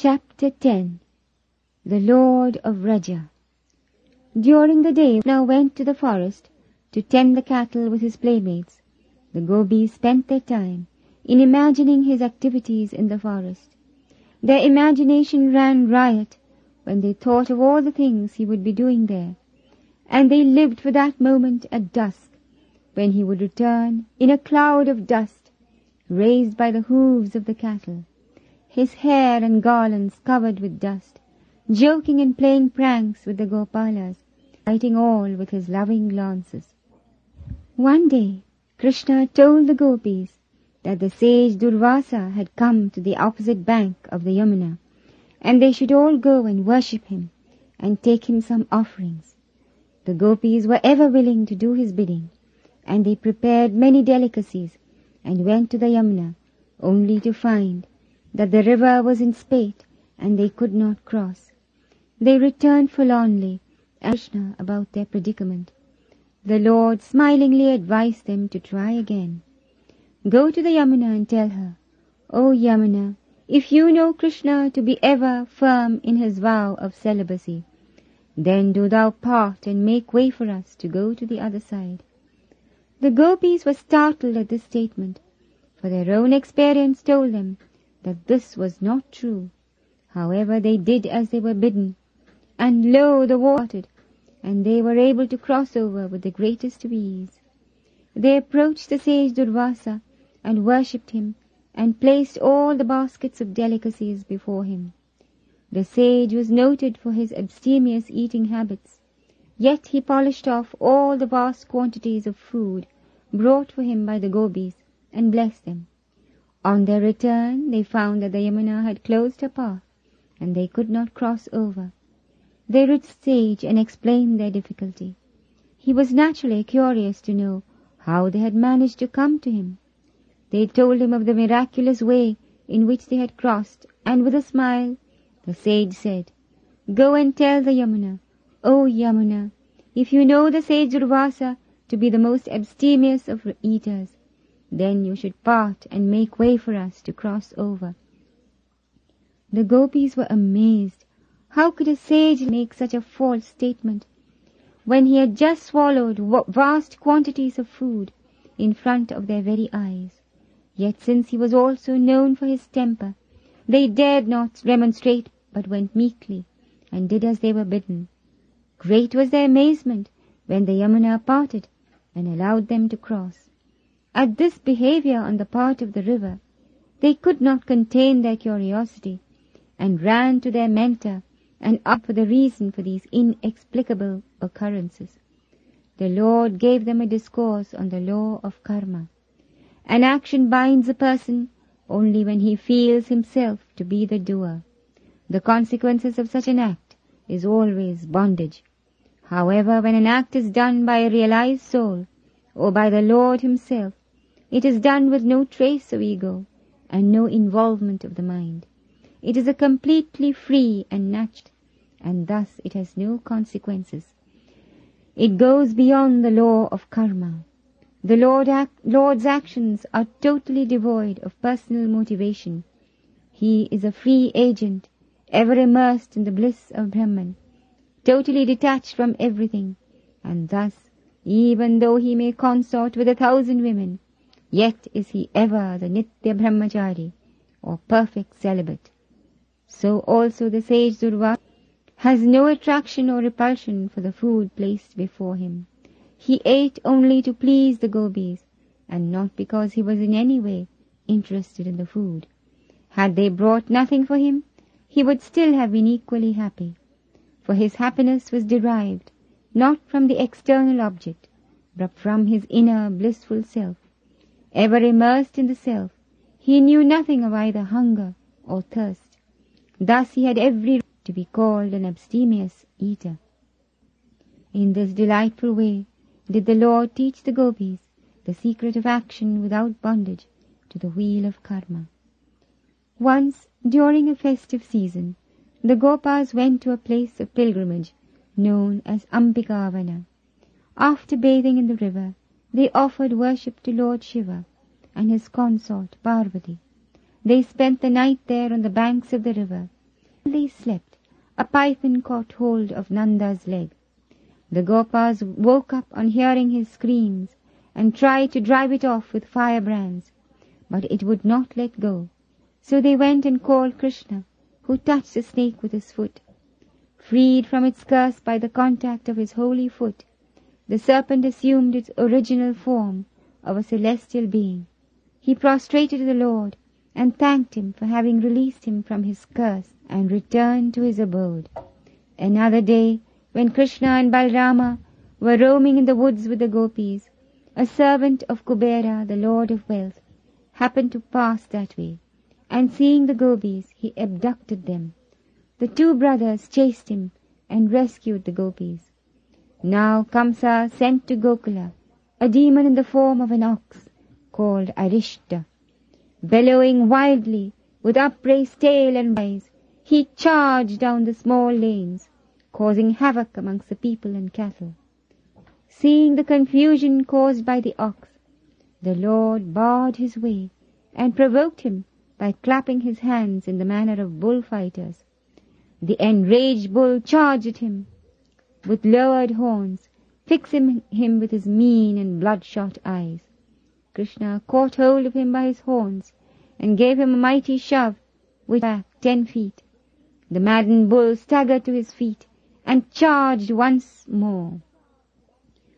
Chapter 10 The Lord of Vraja During the day now went to the forest to tend the cattle with his playmates. The gopis spent their time in imagining his activities in the forest. Their imagination ran riot when they thought of all the things he would be doing there, and they lived for that moment at dusk, when he would return in a cloud of dust raised by the hoofs of the cattle, his hair and garlands covered with dust, joking and playing pranks with the Gopalas, fighting all with his loving glances. One day, Krishna told the gopis that the sage Durvasa had come to the opposite bank of the Yamuna, and they should all go and worship him and take him some offerings. The gopis were ever willing to do his bidding, and they prepared many delicacies and went to the Yamuna, only to find that the river was in spate and they could not cross. They returned forlornly and Krishna about their predicament. The Lord smilingly advised them to try again. Go to the Yamuna and tell her, O Yamuna, if you know Krishna to be ever firm in his vow of celibacy, then do thou part and make way for us to go to the other side. The gopis were startled at this statement, for their own experience told them that this was not true. However, they did as they were bidden, and lo, the water and they were able to cross over with the greatest ease. They approached the sage Durvasa and worshipped him and placed all the baskets of delicacies before him. The sage was noted for his abstemious eating habits, yet he polished off all the vast quantities of food brought for him by the gopis and blessed them. On their return they found that the Yamuna had closed her path and they could not cross over. They reached sage and explained their difficulty. He was naturally curious to know how they had managed to come to him. They told him of the miraculous way in which they had crossed, and with a smile the sage said, Go and tell the Yamuna, O Yamuna, if you know the sage Durvasa to be the most abstemious of eaters, then you should part and make way for us to cross over. The gopis were amazed. How could a sage make such a false statement when he had just swallowed vast quantities of food in front of their very eyes? Yet since he was also known for his temper, they dared not remonstrate but went meekly and did as they were bidden. Great was their amazement when the Yamuna parted and allowed them to cross. At this behavior on the part of the river, they could not contain their curiosity and ran to their mentor and asked for the reason for these inexplicable occurrences. The Lord gave them a discourse on the law of karma. An action binds a person only when he feels himself to be the doer. The consequences of such an act is always bondage. However, when an act is done by a realized soul, or by the Lord himself, it is done with no trace of ego and no involvement of the mind. It is a completely free and natural, and thus it has no consequences. It goes beyond the law of karma. The Lord act, Lord's actions are totally devoid of personal motivation. He is a free agent, ever immersed in the bliss of Brahman, totally detached from everything, and thus, even though he may consort with a thousand women, yet is he ever the Nitya Brahmachari, or perfect celibate. So also the sage Durva has no attraction or repulsion for the food placed before him. He ate only to please the gopis, and not because he was in any way interested in the food. Had they brought nothing for him, he would still have been equally happy, for his happiness was derived not from the external object, but from his inner blissful self. Ever immersed in the self, he knew nothing of either hunger or thirst. Thus he had every right to be called an abstemious eater. In this delightful way, did the Lord teach the gopis the secret of action without bondage to the wheel of karma. Once, during a festive season, the Gopas went to a place of pilgrimage known as Ambikavana. After bathing in the river, they offered worship to Lord Shiva and his consort Parvati. They spent the night there on the banks of the river While they slept, a python caught hold of Nanda's leg. The Gopas woke up on hearing his screams and tried to drive it off with firebrands, but it would not let go. So they went and called Krishna, who touched the snake with his foot. Freed from its curse by the contact of his holy foot, the serpent assumed its original form of a celestial being. He prostrated the Lord and thanked him for having released him from his curse and returned to his abode. Another day, when Krishna and Balarama were roaming in the woods with the gopis, a servant of Kubera, the Lord of Wealth, happened to pass that way, and seeing the gopis, he abducted them. The two brothers chased him and rescued the gopis. Now Kamsa sent to Gokula a demon in the form of an ox called Arishta. Bellowing wildly, with upraised tail and eyes, he charged down the small lanes, causing havoc amongst the people and cattle. Seeing the confusion caused by the ox, the Lord barred his way and provoked him by clapping his hands in the manner of bullfighters. The enraged bull charged at him with lowered horns, fixing him with his mean and bloodshot eyes. Krishna caught hold of him by his horns and gave him a mighty shove which back ten feet. The maddened bull staggered to his feet and charged once more.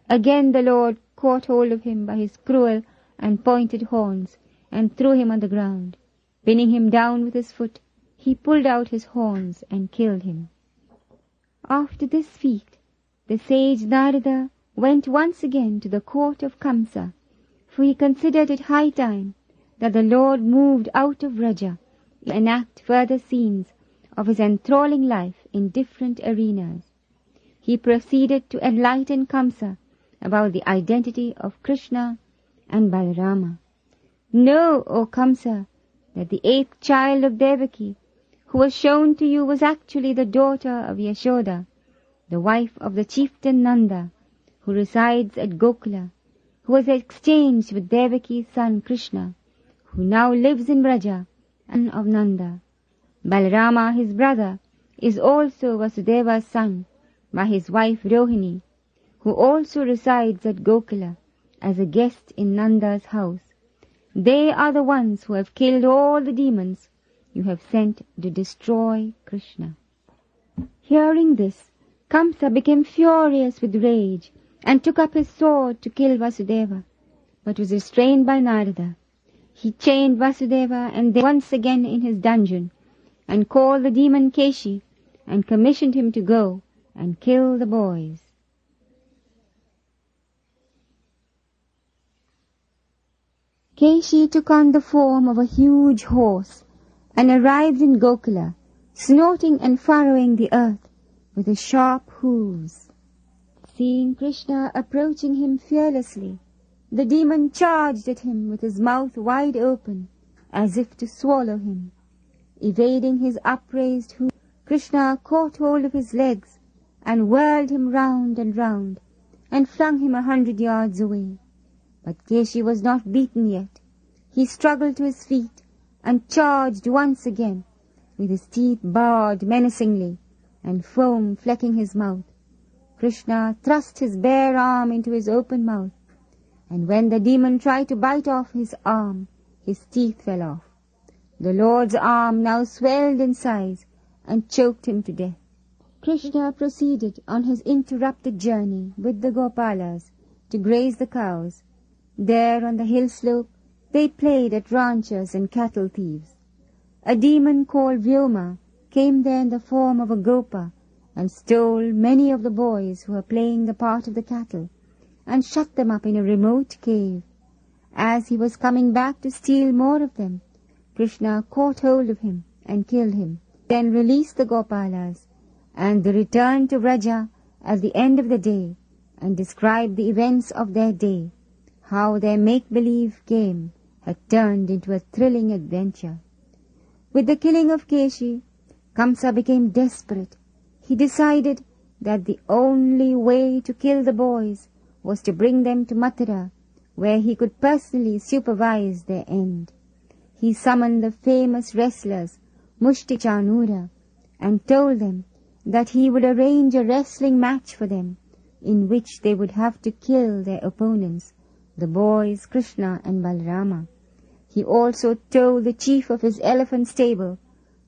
Again the Lord caught hold of him by his cruel and pointed horns and threw him on the ground. Pinning him down with his foot, he pulled out his horns and killed him. After this feat, the sage Narada went once again to the court of Kamsa, for he considered it high time that the Lord moved out of Vraja to enact further scenes of his enthralling life in different arenas. He proceeded to enlighten Kamsa about the identity of Krishna and Balarama. Know, O Kamsa, that the eighth child of Devaki, who was shown to you, was actually the daughter of Yashoda, the wife of the chieftain Nanda, who resides at Gokula, who was exchanged with Devaki's son Krishna, who now lives in Vraja, and of Nanda. Balarama, his brother, is also Vasudeva's son by his wife Rohini, who also resides at Gokula as a guest in Nanda's house. They are the ones who have killed all the demons you have sent to destroy Krishna. Hearing this, Kamsa became furious with rage and took up his sword to kill Vasudeva, but was restrained by Narada. He chained Vasudeva and once again in his dungeon, and called the demon Keshi, and commissioned him to go and kill the boys. Keshi took on the form of a huge horse and arrived in Gokula, snorting and furrowing the earth with his sharp hooves. Seeing Krishna approaching him fearlessly, the demon charged at him with his mouth wide open, as if to swallow him. Evading his upraised hooves, Krishna caught hold of his legs and whirled him round and round, and flung him a hundred yards away. But Keshi was not beaten yet. He struggled to his feet and charged once again, with his teeth bared menacingly and foam flecking his mouth. Krishna thrust his bare arm into his open mouth, and when the demon tried to bite off his arm, his teeth fell off. The Lord's arm now swelled in size and choked him to death. Krishna proceeded on his interrupted journey with the Gopalas to graze the cows. There on the hill slope they played at ranchers and cattle thieves. A demon called Vyoma came there in the form of a gopa and stole many of the boys who were playing the part of the cattle and shut them up in a remote cave. As he was coming back to steal more of them, Krishna caught hold of him and killed him, then released the Gopalas, and they returned to Vraja at the end of the day and described the events of their day, how their make-believe game had turned into a thrilling adventure. With the killing of Keshi, Kamsa became desperate. He decided that the only way to kill the boys was to bring them to Mathura, where he could personally supervise their end. He summoned the famous wrestlers Mushti Chanura and told them that he would arrange a wrestling match for them in which they would have to kill their opponents, the boys Krishna and Balarama. He also told the chief of his elephant stable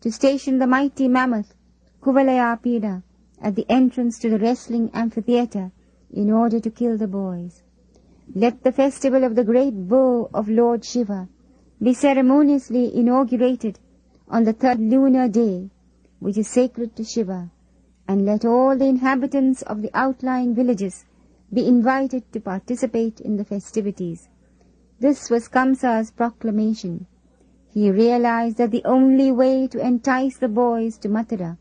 to station the mighty mammoth Kuvalayapida at the entrance to the wrestling amphitheater in order to kill the boys. Let the festival of the great bow of Lord Shiva be ceremoniously inaugurated on the third lunar day, which is sacred to Shiva, and let all the inhabitants of the outlying villages be invited to participate in the festivities. This was Kamsa's proclamation. He realized that the only way to entice the boys to Mathura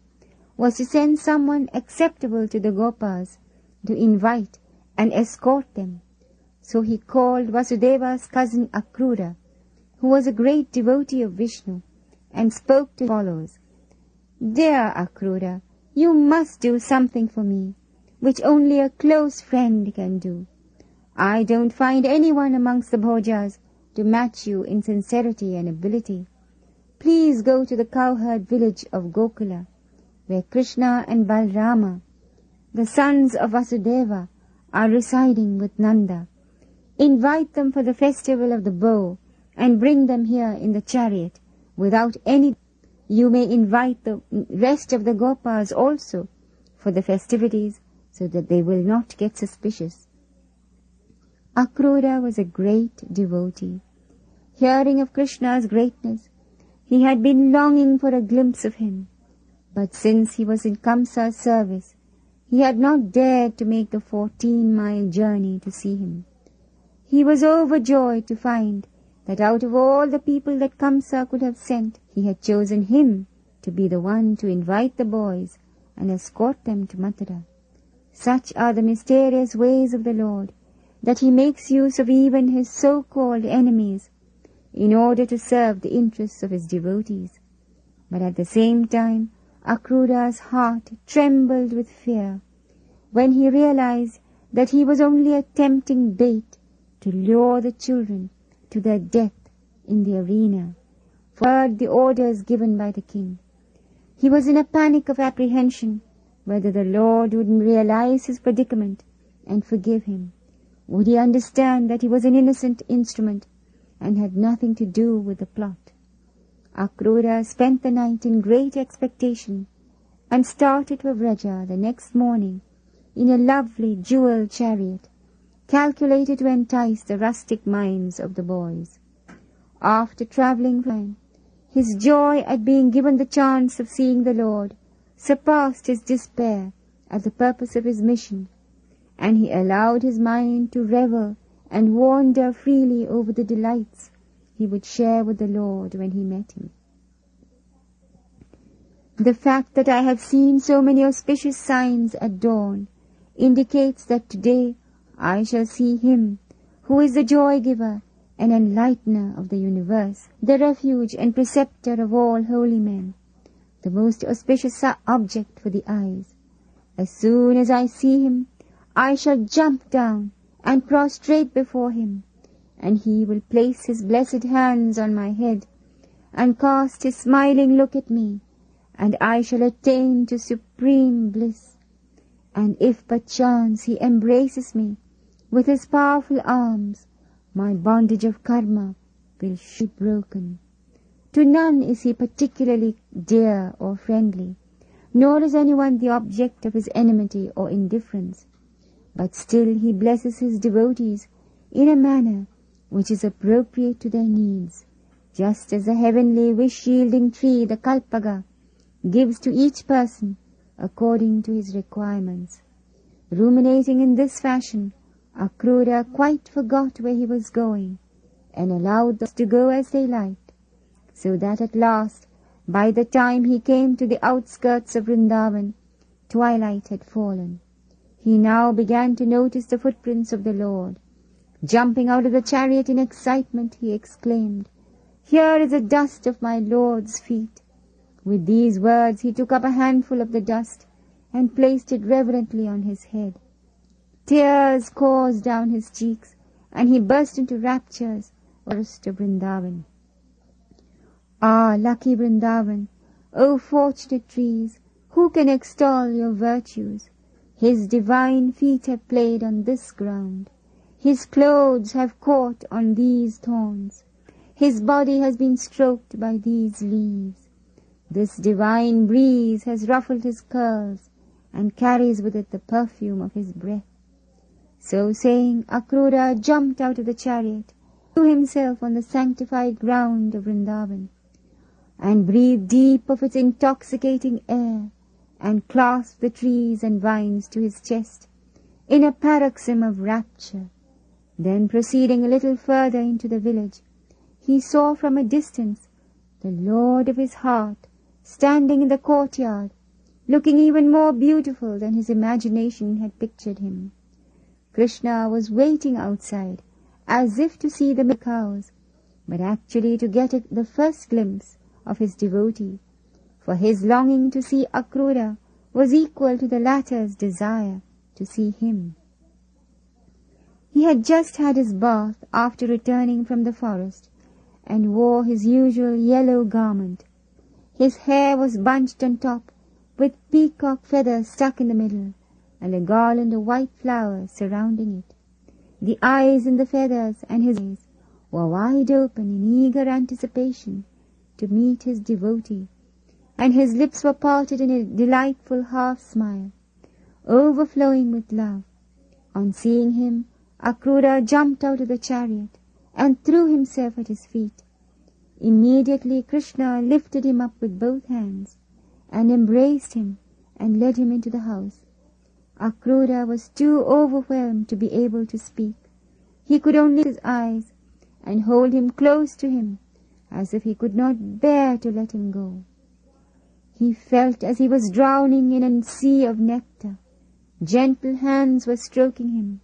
was to send someone acceptable to the Gopas to invite and escort them. So he called Vasudeva's cousin Akrura, who was a great devotee of Vishnu, and spoke to follows. Dear Akrura, you must do something for me, which only a close friend can do. I don't find anyone amongst the Bhojas to match you in sincerity and ability. Please go to the cowherd village of Gokula, where Krishna and Balrama, the sons of Vasudeva, are residing with Nanda. Invite them for the festival of the bow and bring them here in the chariot without any. You may invite the rest of the Gopas also for the festivities so that they will not get suspicious. Akrura was a great devotee. Hearing of Krishna's greatness, he had been longing for a glimpse of him. But since he was in Kamsa's service, he had not dared to make the fourteen-mile journey to see him. He was overjoyed to find that out of all the people that Kamsa could have sent, he had chosen him to be the one to invite the boys and escort them to Mathura. Such are the mysterious ways of the Lord, that he makes use of even his so-called enemies in order to serve the interests of his devotees. But at the same time, Akrura's heart trembled with fear when he realized that he was only a tempting bait to lure the children to their death in the arena, for the orders given by the king. He was in a panic of apprehension whether the Lord would realize his predicament and forgive him. Would he understand that he was an innocent instrument and had nothing to do with the plot? Akrura spent the night in great expectation and started for Vraja the next morning in a lovely jewel chariot, calculated to entice the rustic minds of the boys. After travelling time, his joy at being given the chance of seeing the Lord surpassed his despair at the purpose of his mission and he allowed his mind to revel and wander freely over the delights he would share with the Lord when he met him. The fact that I have seen so many auspicious signs at dawn indicates that today I shall see him who is the joy giver and enlightener of the universe, the refuge and preceptor of all holy men, the most auspicious object for the eyes. As soon as I see him, I shall jump down and prostrate before him, and he will place his blessed hands on my head and cast his smiling look at me, and I shall attain to supreme bliss. And if perchance he embraces me with his powerful arms, my bondage of karma will be broken. To none is he particularly dear or friendly, nor is anyone the object of his enmity or indifference but still he blesses his devotees in a manner which is appropriate to their needs, just as the heavenly wish-yielding tree, the kalpaga, gives to each person according to his requirements. Ruminating in this fashion, Akrura quite forgot where he was going, and allowed those to go as they liked, so that at last, by the time he came to the outskirts of Vrindavan, twilight had fallen. He now began to notice the footprints of the Lord. Jumping out of the chariot in excitement, he exclaimed, Here is the dust of my Lord's feet. With these words he took up a handful of the dust and placed it reverently on his head. Tears coursed down his cheeks, and he burst into raptures or Vrindavan. Ah, lucky Vrindavan, O fortunate trees, who can extol your virtues? His divine feet have played on this ground. His clothes have caught on these thorns. His body has been stroked by these leaves. This divine breeze has ruffled his curls and carries with it the perfume of his breath. So saying, Akrura jumped out of the chariot, threw himself on the sanctified ground of Vrindavan, and breathed deep of its intoxicating air, and clasped the trees and vines to his chest in a paroxysm of rapture. Then proceeding a little further into the village, he saw from a distance the lord of his heart standing in the courtyard, looking even more beautiful than his imagination had pictured him. Krishna was waiting outside, as if to see the cows, but actually to get the first glimpse of his devotee, for his longing to see Akrura was equal to the latter's desire to see him. He had just had his bath after returning from the forest, and wore his usual yellow garment. His hair was bunched on top, with peacock feathers stuck in the middle, and a garland of white flowers surrounding it. The eyes in the feathers and his eyes were wide open in eager anticipation to meet his devotee, and his lips were parted in a delightful half smile, overflowing with love. On seeing him, Akrura jumped out of the chariot and threw himself at his feet. Immediately Krishna lifted him up with both hands and embraced him and led him into the house. Akrura was too overwhelmed to be able to speak. He could only his eyes and hold him close to him as if he could not bear to let him go. He felt as he was drowning in a sea of nectar. Gentle hands were stroking him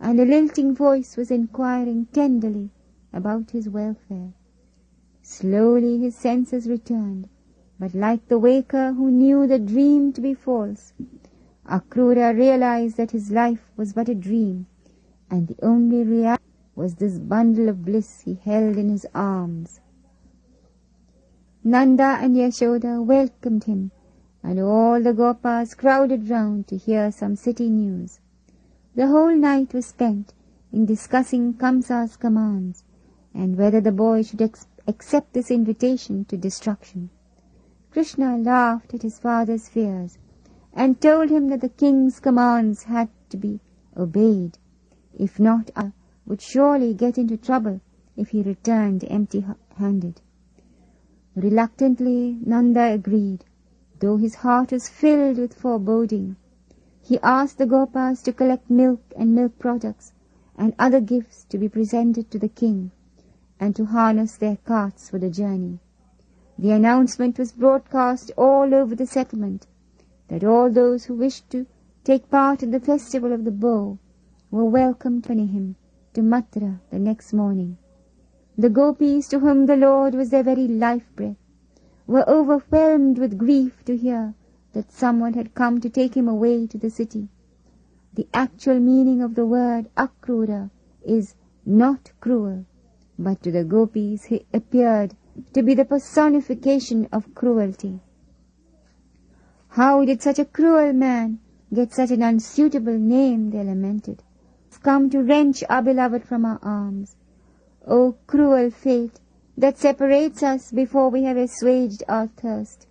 and a lilting voice was inquiring tenderly about his welfare. Slowly his senses returned, but like the waker who knew the dream to be false, Akrura realized that his life was but a dream, and the only reality was this bundle of bliss he held in his arms. Nanda and Yashoda welcomed him, and all the Gopas crowded round to hear some city news. The whole night was spent in discussing Kamsa's commands and whether the boy should ex- accept this invitation to destruction. Krishna laughed at his father's fears and told him that the king's commands had to be obeyed. If not, I would surely get into trouble if he returned empty-handed. Reluctantly, Nanda agreed, though his heart was filled with foreboding. He asked the Gopas to collect milk and milk products and other gifts to be presented to the king and to harness their carts for the journey. The announcement was broadcast all over the settlement that all those who wished to take part in the festival of the bow were welcome to him to Mathura the next morning. The gopis, to whom the Lord was their very life breath, were overwhelmed with grief to hear that someone had come to take him away to the city. The actual meaning of the word Akrura is not cruel, but to the gopis he appeared to be the personification of cruelty. How did such a cruel man get such an unsuitable name, they lamented. Come to wrench our beloved from our arms. O cruel fate that separates us before we have assuaged our thirst.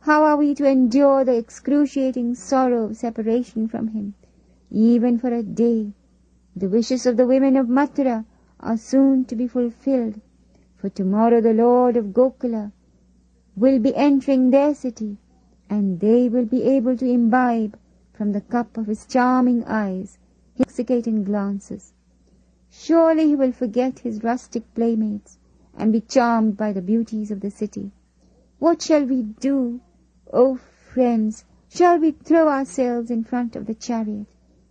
How are we to endure the excruciating sorrow of separation from him, even for a day? The wishes of the women of Mathura are soon to be fulfilled, for tomorrow the Lord of Gokula will be entering their city, and they will be able to imbibe from the cup of his charming eyes, his intoxicating glances. Surely he will forget his rustic playmates and be charmed by the beauties of the city. What shall we do? Oh, friends, shall we throw ourselves in front of the chariot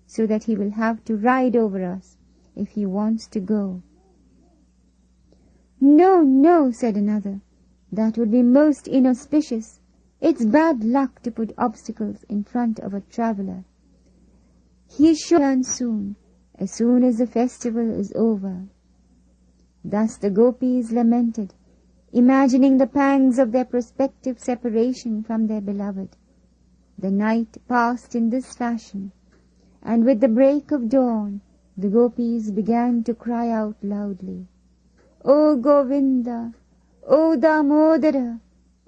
so that he will have to ride over us if he wants to go? No, no, said another. That would be most inauspicious. It's bad luck to put obstacles in front of a traveler. He should learn soon, as soon as the festival is over. Thus the gopis lamented, imagining the pangs of their prospective separation from their beloved. The night passed in this fashion, and with the break of dawn the gopis began to cry out loudly, O Govinda! O Damodara!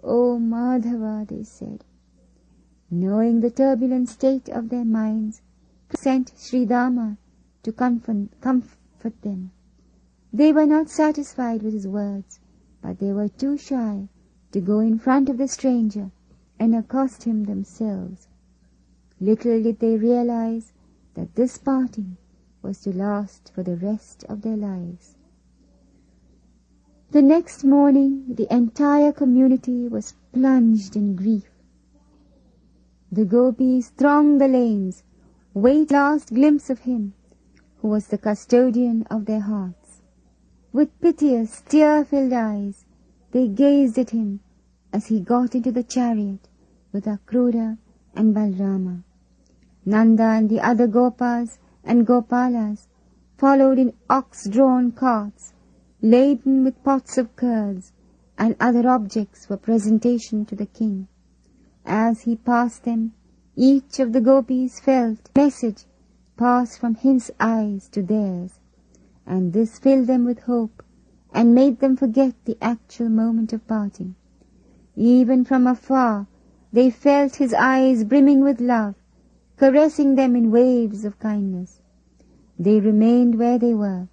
O Madhava! they said. Knowing the turbulent state of their minds, sent Sri Dama to comfort, comfort them. They were not satisfied with his words, but they were too shy to go in front of the stranger and accost him themselves. Little did they realize that this parting was to last for the rest of their lives. The next morning the entire community was plunged in grief. The gopis thronged the lanes, wait last glimpse of him who was the custodian of their hearts. With piteous, tear-filled eyes, they gazed at him as he got into the chariot with Akrura and Balrama. Nanda and the other Gopas and Gopalas followed in ox-drawn carts, laden with pots of curds and other objects for presentation to the king. As he passed them, each of the gopis felt message pass from his eyes to theirs, and this filled them with hope and made them forget the actual moment of parting. Even from afar they felt his eyes brimming with love, caressing them in waves of kindness. They remained where they were,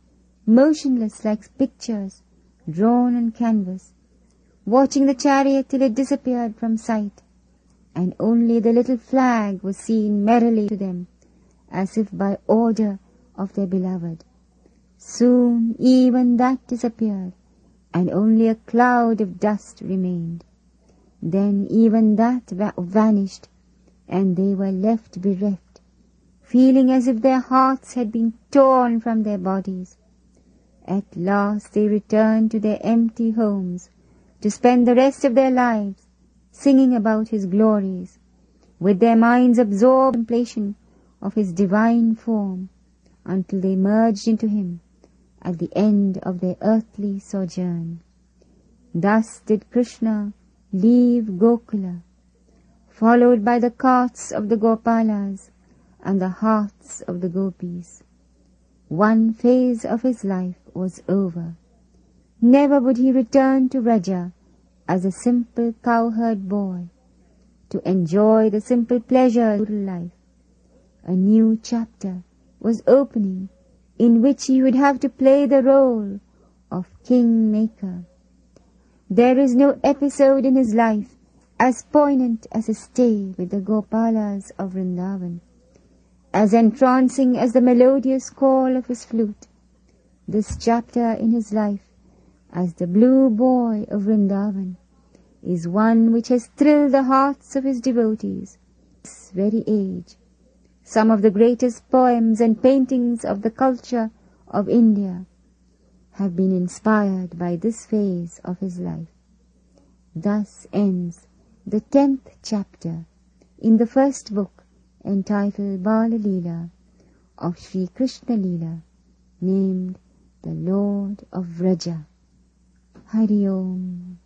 motionless like pictures drawn on canvas, watching the chariot till it disappeared from sight, and only the little flag was seen merrily to them, as if by order of their beloved. Soon even that disappeared, and only a cloud of dust remained. Then even that va- vanished, and they were left bereft, feeling as if their hearts had been torn from their bodies. At last they returned to their empty homes to spend the rest of their lives singing about his glories, with their minds absorbed in contemplation of his divine form, until they merged into him at the end of their earthly sojourn. Thus did Krishna leave Gokula, followed by the carts of the Gopalas and the hearts of the Gopis. One phase of his life was over. Never would he return to Vraja as a simple cowherd boy to enjoy the simple pleasures of life. A new chapter was opening in which he would have to play the role of kingmaker. There is no episode in his life as poignant as his stay with the Gopalas of Vrindavan, as entrancing as the melodious call of his flute. This chapter in his life as the blue boy of Vrindavan is one which has thrilled the hearts of his devotees. This very age, some of the greatest poems and paintings of the culture of India have been inspired by this phase of his life. Thus ends the tenth chapter in the first book entitled Bala Leela of Sri Krishna Leela, named the Lord of Vraja. Hari Om